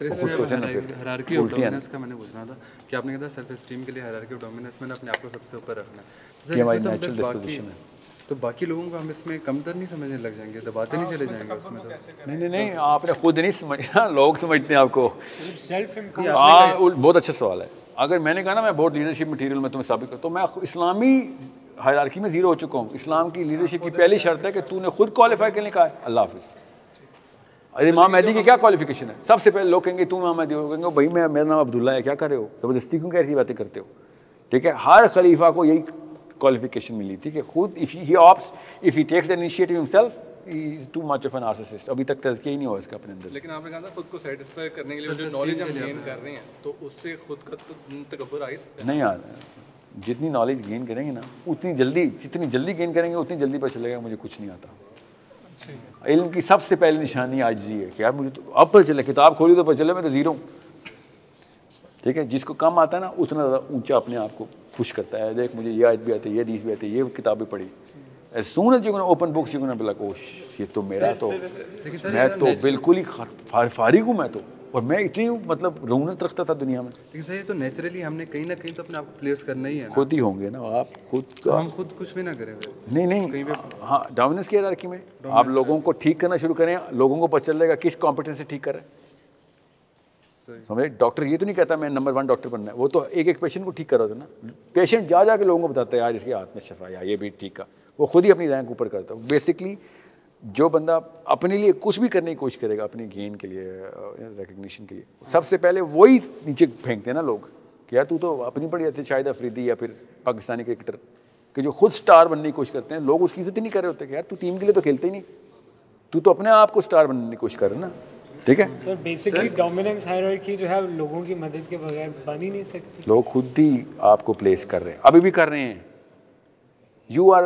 hierarchy of dominance کا میں نے پوچھنا تھا کہ آپ نے کہا سیلف اسٹیم کے لیے ہرارکی آف ڈومیننس میں نے اپنے آپ کو سب سے اوپر رکھنا ہے۔ یہ ہماری نیچرل ڈسپوزیشن ہے۔ تو باقی لوگوں کو ہم اس میں کم تر نہیں سمجھنے لگ جائیں گے دباتے نہیں چلے جائیں گے اس میں تو۔ نہیں نہیں نہیں آپ نے خود نہیں سمجھنا *laughs* لوگ سمجھتے ہیں آپ کو۔ بہت اچھا سوال ہے۔ اگر میں نے کہا نا میں بہت لیڈرشپ مٹیریل میں تمہیں ثابت کرتا تو میں اسلامی ہائرارکی میں زیرو ہو چکا ہوں۔ اسلام کی لیڈرشپ کی پہلی شرط ہے کہ تو نے خود کوالیفائی کرنے کا ہے۔ اللہ حافظ۔ ارے امام مہدی کی کیا کوالیفیکیشن ہے؟ سب سے پہلے لوگ کہیں گے تو امام مہدی ہو کہیں گے بھائی میں میرا نام عبداللہ ہے کیا کر رہے ہو؟ زبردستی کیوں کیسی باتیں کرتے ہو؟ ٹھیک ہے ہر خلیفہ کو یہی کوالیفیکیشن ملی تھی کہ خود اف ہی آپس if he takes initiative himself too much of an narcissist ابھی تک تزکیہ ہی نہیں ہوا اس کا اپنے اندر لیکن آپ نے کہا تھا خود کو سیٹسفائی کرنے کے لیے جو نالج ہم گین کر رہے ہیں تو اس سے خود کا تکبر آ سکتا ہے نہیں آ رہا جتنی نالج گین کریں گے نا اتنی جلدی جتنی جلدی گین کریں گے اتنی جلدی پتہ چلے گا مجھے کچھ نہیں آتا علم کی سب سے پہلی نشانی آجزی ہے کہ یار مجھے تو اب پتہ چلے کتاب کھولی تو پتہ چلے میں تو زیرو ٹھیک ہے جس کو کم آتا ہے نا اتنا زیادہ اونچا اپنے آپ کو خوش کرتا ہے دیکھ مجھے یہ آیت بھی آتی ہے یہ حدیث بھی آتی ہے یہ کتابیں پڑھی۔ As soon as you open books you بلا کوش یہ تو میرا تو میں تو بالکل ہی فارغ ہوں میں تو۔ اور میں اتنی مطلب رونت رکھتا تھا دنیا میں۔ لیکن سر یہ تو نیچرلی ہم نے کہیں نہ کہیں تو اپنے آپ کو پلیس کرنا ہی ہے خود ہی ہوں گے نا آپ خود ہم خود کچھ بھی نہ کریں۔ نہیں نہیں ہاں ڈومیننس کی ہierarchy میں۔ آپ لوگوں کو ٹھیک کرنا شروع کریں لوگوں کو پتہ چل جائے گا کس کمپٹنس سے ٹھیک کر رہے ہیں۔ سمجھے؟ ڈاکٹر، یہ تو نہیں کہتا میں نمبر ون ڈاکٹر بننا ہے۔ وہ تو ایک ایک پیشنٹ کو ٹھیک کر رہا تھا نا۔ پیشنٹ جا جا کے لوگوں کو بتاتا ہے، یار، اس کے ہاتھ میں شفا یا یہ بھی ٹھیک کا وہ خود ہی اپنی رینک اوپر کرتا ہے۔ بیسکلی جو بندہ اپنے لیے کچھ بھی کرنے کی کوشش کرے گا، اپنی گین کے لیے ریکگنیشن کے لیے، سب سے پہلے وہی نیچے پھینکتے ہیں نا لوگ کہ یار، تو تو اپنی پڑی جاتی شاہد افریدی یا پھر پاکستانی کرکٹر کہ جو خود سٹار بننے کی کوشش کرتے ہیں۔ لوگ اس کی عزت ہی نہیں کر رہے ہوتے کہ یار، تو ٹیم کے لیے تو کھیلتے ہی نہیں۔ تو تو اپنے آپ کو سٹار بننے کی کوشش کر رہے نا۔ ٹھیک ہے؟ سر بیسکلی ڈومیننس ہائرارکی جو ہے لوگوں کی مدد کے بغیر بن ہی نہیں سکتی۔ لوگ خود ہی آپ کو پلیس کر رہے ہیں۔ ابھی بھی کر رہے ہیں۔ You are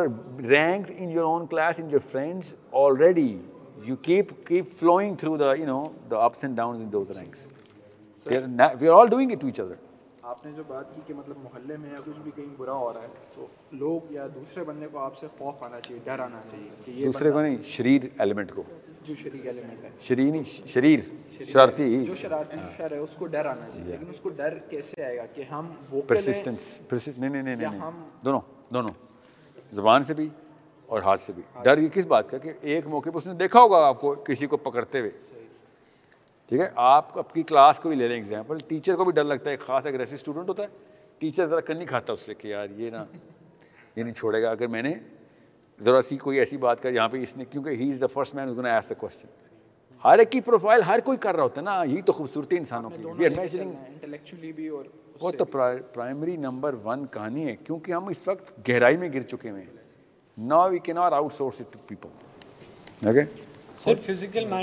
ranked in your own class in your friends already you keep keep flowing through the you know the ups and downs in those ranks we are all doing it to each other آپ نے جو بات کی کہ مطلب محلے میں یا کچھ بھی کہیں برا ہو رہا ہے تو لوگ یا دوسرے بندے کو آپ سے خوف آنا چاہیے ڈر آنا چاہیے کہ یہ دوسرے کو نہیں شریر ایلیمنٹ کو جو ایلیمنٹ ہے۔ نہیں شریر شرارتی جو شرارتی جو شر ہے اس کو ڈر آنا چاہیے لیکن اس کو ڈر کیسے آئے گا کہ ہم نہیں نہیں نہیں دونوں دونوں۔ زبان سے بھی اور ہاتھ سے بھی۔ ڈر یہ کس بات کا کہ ایک موقع پہ اس نے دیکھا ہوگا آپ کو کسی کو پکڑتے ہوئے؟ ٹھیک ہے؟ آپ آپ کی کلاس کو بھی لے لیں ایگزامپل ٹیچر کو بھی ڈر لگتا ہے ایک خاص اگریسو اسٹوڈنٹ ہوتا ہے۔ ٹیچر ذرا کر نہیں کھاتا اس سے کہ یار یہ نا یہ نہیں چھوڑے گا۔ اگر میں نے ذرا سی کوئی ایسی بات کر یہاں پہ اس نے کیونکہ ہی از دا فرسٹ مین گنا ایس دا کوشچن ہر ایک کی پروفائل ہر کوئی کر رہا ہوتا ہے نا یہی تو خوبصورتی انسانوں کی انٹلیکچولی بھی اور وہ تو پرائمری نمبر ون کہانی ہے کیونکہ ہم اس وقت گہرائی میں گر چکے ہیں۔ نا وی کی not out source to people okay sir physical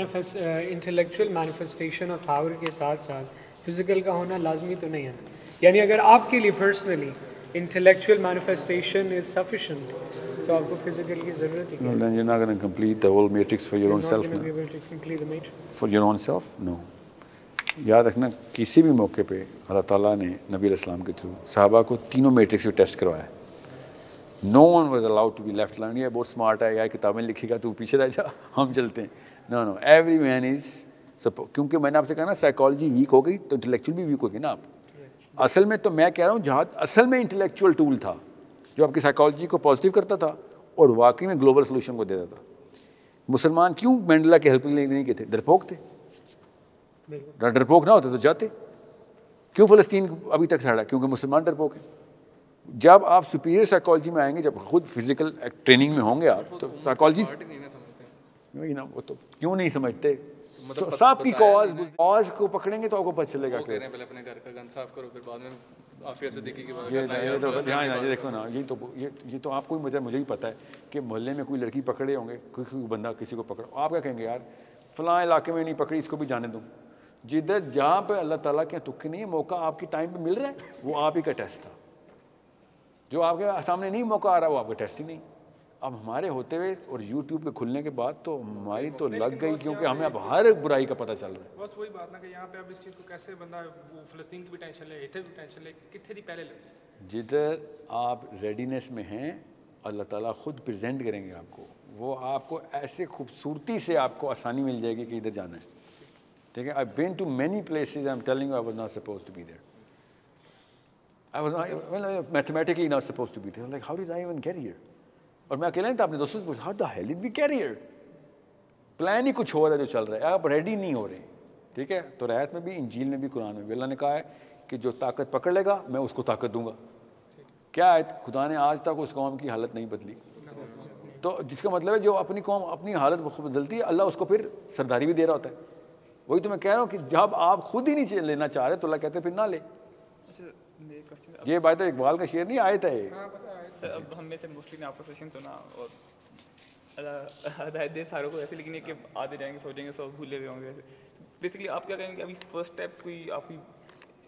intellectual manifestation of power کے ساتھ ساتھ فزیکل کا ہونا لازمی تو نہیں ہے۔ یعنی اگر آپ کے لیے personally intellectual manifestation is sufficient تو آپ کو فزیکل کی ضرورت ہی then you're not going to complete the whole matrix for your own self for your own self? No. یاد رکھنا کسی بھی موقع پہ اللہ تعالیٰ نے نبی علیہ السلام کے تھرو صحابہ کو تینوں میٹرکس بھی ٹیسٹ کروایا no one was allowed to be left learn یہ بہت اسمارٹ ہے یا کتابیں لکھے گا تو پیچھے رہ جا ہم چلتے ہیں نو نو ایوری مین از کیونکہ میں نے آپ سے کہا نا سائیکالوجی ویک ہو گئی تو انٹلیکچوئل بھی ویک ہوگی نا آپ اصل میں تو میں کہہ رہا ہوں جہاں اصل میں انٹلیکچوئل ٹول تھا جو آپ کی سائیکالوجی کو پازیٹیو کرتا تھا اور واقعی میں گلوبل سولوشن کو دیتا تھا۔ مسلمان کیوں مینڈلا کے ہیلپ نہیں گئے تھے؟ ڈرپوک تھے۔ ڈرپوک نہ ہوتے تو جاتے۔ کیوں فلسطین ابھی تک ساڑا؟ کیونکہ مسلمان ڈرپوک ہیں۔ جب آپ سپیریئر سائیکالوجی میں آئیں گے جب خود فزیکل ٹریننگ میں ہوں گے آپ تو سائیکالوجی وہ تو کیوں نہیں سمجھتے؟ سب کی کاز کاز کو پکڑیں گے تو آپ کو پتہ چلے گا کہ پہلے اپنے گھر کا گن صاف کرو پھر بعد میں یہ دیکھو نا یہ تو یہ تو آپ کو مجھے مجھے ہی پتہ ہے کہ محلے میں کوئی لڑکی پکڑے ہوں گے کوئی بندہ کسی کو پکڑا۔ آپ کیا کہیں گے یار؟ فلاں علاقے میں نہیں پکڑی اس کو بھی جانے دوں۔ جدھر جہاں پہ اللہ تعالیٰ کے تکے نہیں موقع آپ کی ٹائم پہ مل رہا ہے وہ آپ ہی کا ٹیسٹ تھا۔ جو آپ کے سامنے نہیں موقع آ رہا وہ آپ کا ٹیسٹ ہی نہیں۔ اب ہمارے ہوتے ہوئے اور یوٹیوب کے کھلنے کے بعد تو ہماری تو لگ گئی کیونکہ ہمیں اب ہر برائی کا پتہ چل رہا ہے۔ بس وہی بات نا کہ یہاں پہ اب اس چیز کو کیسے بندہ وہ فلسطین کی بھی ٹینشن لے اتنے بھی ٹینشن لے کتنے دی پہلے لے جدھر آپ ریڈینس میں ہیں اللہ تعالیٰ خود پریزنٹ کریں گے آپ کو۔ وہ آپ کو ایسے خوبصورتی سے آپ کو آسانی مل جائے گی کہ ادھر جانا ہے۔ ٹھیک ہے؟ I been to many places I am telling I was not suppose to be there I was mathematically not suppose to be there like how did I even career اور میں اکیلا نہیں تھا اپنے دوستوں سے پوچھا how the hell be career plan ہی کچھ ہو رہا ہے جو چل رہا ہے۔ آپ ریڈی نہیں ہو رہے۔ ٹھیک ہے؟ تو رایت میں بھی انجیل میں بھی قرآن میں بھی۔ اللہ نے کہا ہے کہ جو طاقت پکڑ لے گا میں اس کو طاقت دوں گا۔ کیا ہے خدا نے آج تک اس قوم کی حالت نہیں بدلی۔ تو جس کا مطلب ہے جو اپنی قوم اپنی حالت بدلتی ہے اللہ اس کو پھر سرداری بھی دے رہا ہوتا ہے۔ وہی تو میں کہہ رہا ہوں کہ جب آپ خود ہی نہیں لینا چاہ رہے تو اللہ کہتے پھر نہ لے۔ یہ بات ہے اقبال کا شعر نہیں آئے تھا اب ہم میں سے موسٹلی نے آپ کا سیشن سنا اور ہدایت دے ساروں کو ایسے لیکن یہ کہ آتے جائیں گے سوچیں گے سب بھولے ہوئے ہوں گے۔ بیسکلی آپ کیا کہیں گے؟ ابھی فرسٹ اسٹیپ کوئی آپ کی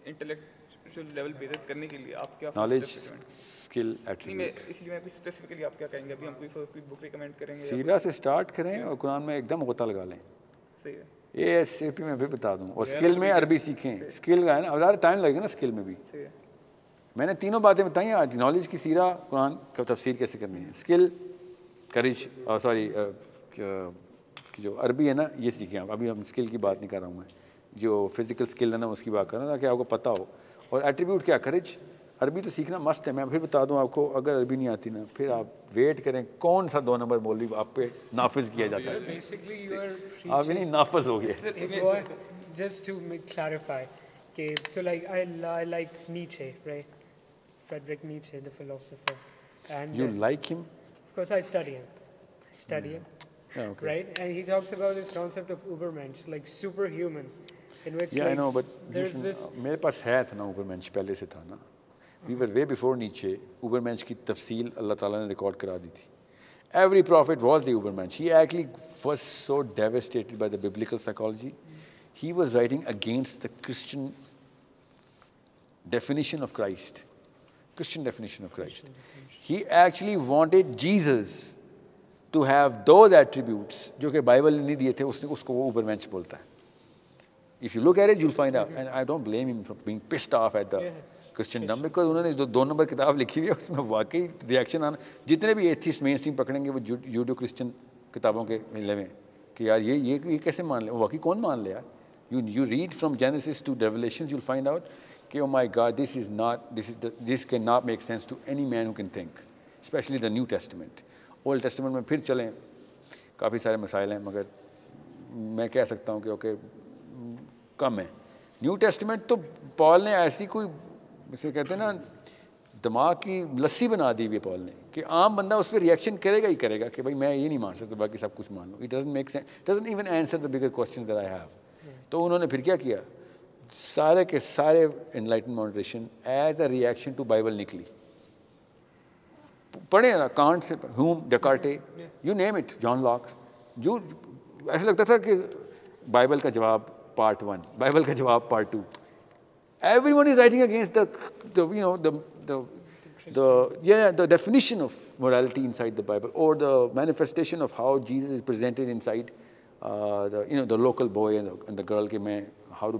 انٹلیکچوئل لیول بہتر کرنے کے لیے آپ کیا نالج اسکل اس لیے میں اسپیسیفکلی آپ کیا کہیں گے؟ ابھی ہم کوئی بک ریکمینڈ کریں گے سیرا سے اسٹارٹ کریں اور قرآن میں ایک دم غوطہ لگا لیں۔ صحیح ہے۔ اے ایس اے پی میں بھی بتا دوں اور اسکل میں عربی سیکھیں۔ اسکل کا ہے نا؟ زیادہ ٹائم لگے گا نا اسکل میں بھی۔ میں نے تینوں باتیں بتائی ہیں آج نالج کی سیرا قرآن کا تفسیر کیسے کرنی ہے؟ اسکل کرج سوری جو عربی ہے نا یہ سیکھیں آپ۔ ابھی ہم اسکل کی بات نہیں کر رہا ہوں میں۔ جو فزیکل اسکل ہے نا اس کی بات کر رہا ہوں تاکہ آپ کو پتہ ہو۔ اور ایٹریبیوٹ کیا؟ کریج عربی تو سیکھنا مست ہے۔ میں پھر بتا دوں آپ کو اگر عربی نہیں آتی نا پھر آپ ویٹ کریں کون سا دو نمبر مولوی آپ پہ نافذ کیا جاتا ہے۔ آپ نہیں نافذ ہو گئے۔ Hey, boy, just to make, clarify, okay, so like I, I like Nietzsche, the philosopher. And you uh, like ہم of course I study him. I study him, okay. right? And he talks about this concept of Ubermensch, like superhuman, in which Yeah, I like, know, but there's this. میرے پاس ہے تھا نا Uber مینچ پہلے سے تھا نا وی ور وے before نیچے Uber مینچ کی تفصیل اللہ تعالیٰ نے ریکارڈ کرا دی تھی every prophet was the uber mensch he actually was so devastated by the biblical psychology he was writing against the Christian definition of Christ Christian definition of Christ he actually wanted Jesus to have those attributes جو کہ Bible نے نہیں دیے تھے اس نے اس کو وہ Uber مینچ بولتا ہے۔ If you look at it, you'll find out. And I don't blame him for being pissed off at the Christendom because انہوں نے جو دو نمبر کتاب لکھی ہوئی ہے اس میں واقعی ریئیکشن آنا۔ جتنے بھی ایتھیسٹ مین اسٹریم پکڑیں گے وہ یوڈو کرسچن کتابوں کے ملے میں کہ یار یہ یہ کیسے مان لے؟ واقعی کون مان لے یار؟ You you read from Genesis to Revelation you find out کہ او my god this is not this is this can not make sense to any man who can think especially the New Testament Old Testament میں پھر چلیں. کافی سارے مسائل ہیں مگر میں کہہ سکتا ہوں کہ اوکے کم ہے نیو ٹیسٹمنٹ تو پال نے ایسی کوئی اسے کہتے ہیں نا دماغ کی لسی بنا دی ہوئی ہے پال نے کہ عام بندہ اس پہ ریئیکشن کرے گا ہی کرے گا کہ بھائی میں یہ نہیں مان سکتا باقی سب کچھ مان لوں. It doesn't make sense doesn't even answer the bigger question that I have تو انہوں نے پھر کیا کیا؟ سارے کے سارے enlighten moderation as a reaction to Bible نکلی پڑھیں نا کانٹ سے Hume Descartes you name it John Locke's جو ایسا لگتا تھا کہ بائبل کا جواب پارٹ ون بائبل کا جواب part two every one is writing against the you know the definition of morality inside the Bible or the manifestation of how Jesus is presented inside uh, the, you know, the local boy and the, and the girl, ke main, how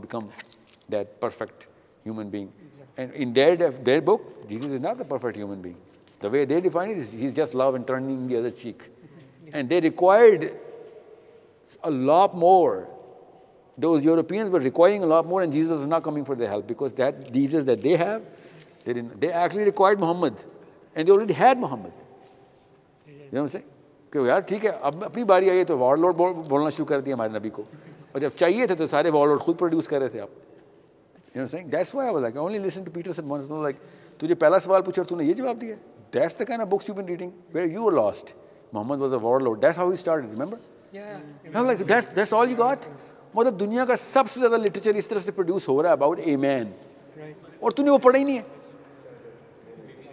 that perfect human being. And in their, def- their book, Jesus is not the perfect human being. The way they define it is he's just love and turning the other cheek. And they required a lot more. Those Europeans were requiring a lot more, and Jesus was not coming for their help because that Jesus that they have, they didn't. They actually required Muhammad, and they already had Muhammad. You know what I'm saying? کہ یار ٹھیک ہے اب اپنی باری آئی ہے تو وار load بولنا شروع کر دیا ہمارے نبی کو اور جب چاہیے تھے تو سارے وار لوڈ خود پروڈیوس کر رہے تھے آپ you know saying that's why was like only listen to Peterson once no like تجھے پہلا سوال پوچھا تو نے یہ جواب دیا that's the kind of books you been reading where you are lost Muhammad was a warlord that's how start remember like that's that's all you got مطلب دنیا کا سب سے زیادہ لٹریچر اس طرح سے پروڈیوس ہو رہا ہے اباؤٹ اے مین اور تو نے وہ پڑھا ہی نہیں ہے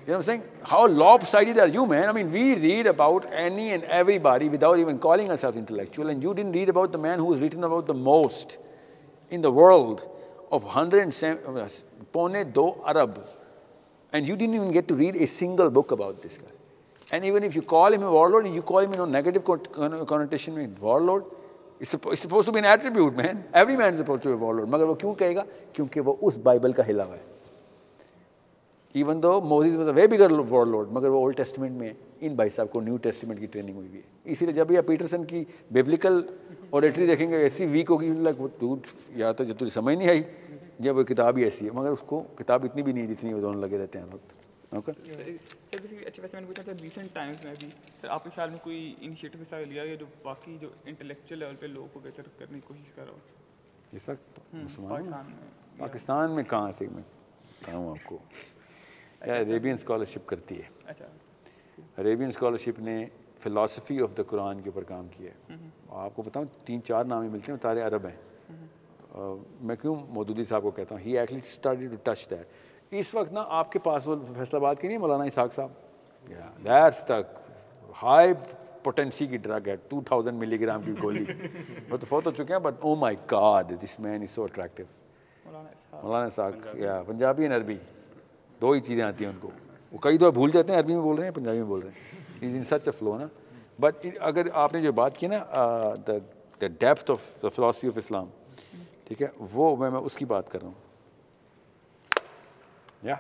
You know what I'm saying? How lopsided are you, man? I mean, we read about any and everybody without even calling ourselves intellectual, and you didn't read about the man who was written about the most in the world. Of 107, pone do Arab, and you didn't even get to read a single book about this guy. And even if you call him a warlord, you call him in a negative con- connotation, with warlord, it's, suppo- it's supposed to be an attribute, man. Every man is supposed to be a warlord. مگر وہ کیوں کہے گا کیونکہ وہ اس Bible کا ہلا ہوا ہے even though Moses was a way bigger warlord مگر وہ اولڈ ٹیسٹمنٹ میں ان بھائی صاحب کو نیو ٹیسٹمنٹ کی ٹریننگ ہوئی ہے۔ اسی لیے جب یہ پیٹرسن کی بیبلیکل اوریٹری دیکھیں گے ایسی ویک ہوگی لائک وہ تو یا تو جب تجھے سمجھ نہیں آئی جب وہ کتاب ہی ایسی ہے۔ مگر اس کو کتاب اتنی بھی نہیں جتنی وہ دونوں لگے رہتے ہیں وقت۔ اوکے سر بیسکلی اچھا ویسے میں نے پوچھا تھا ریسنٹ ٹائمس میں بھی سر آپ کے خیال میں کوئی انیشیٹو حصہ لیا گیا جو باقی جو انٹلیکچوئل لیول پہ لوگوں کو بہتر کرنے کی کوشش کر رہا ہو؟ اس وقت پاکستان میں۔ پاکستان میں کہاں سے میں بتاؤں آپ کو؟ عربین اسکالرشپ کرتی ہے۔ اچھا۔ عربین اسکالرشپ نے فلاسفی آف دا قرآن کے اوپر کام کیا ہے۔ آپ کو بتاؤں تین چار نام ہی ملتے ہیں تارے عرب ہیں۔ میں کیوں مودودی صاحب کو کہتا ہوں؟ He actually started to touch that اس وقت نا آپ کے پاس وہ فیصلہ آباد کی نہیں مولانا اسحاق صاحب۔ دیٹس تک ہائی پوٹینسی کی ڈرگ ہے ٹو تھاؤزینڈ ملی گرام کی گولی۔ *laughs* وہ تو فوت ہو چکے ہیں but oh my god this man is so attractive Maulana Ishaq. یا پنجابی۔ اینڈ عربی دو ہی چیزیں آتی ہیں ان کو۔ وہ کئی دفعہ بھول جاتے ہیں، عربی میں بول رہے ہیں، پنجابی میں بول رہے ہیں۔ از ان سچ اے فلو نا۔ بٹ اگر آپ نے جو بات کی نا the the depth of the philosophy of Islam ٹھیک ہے، وہ میں میں اس کی بات کر رہا ہوں۔ یا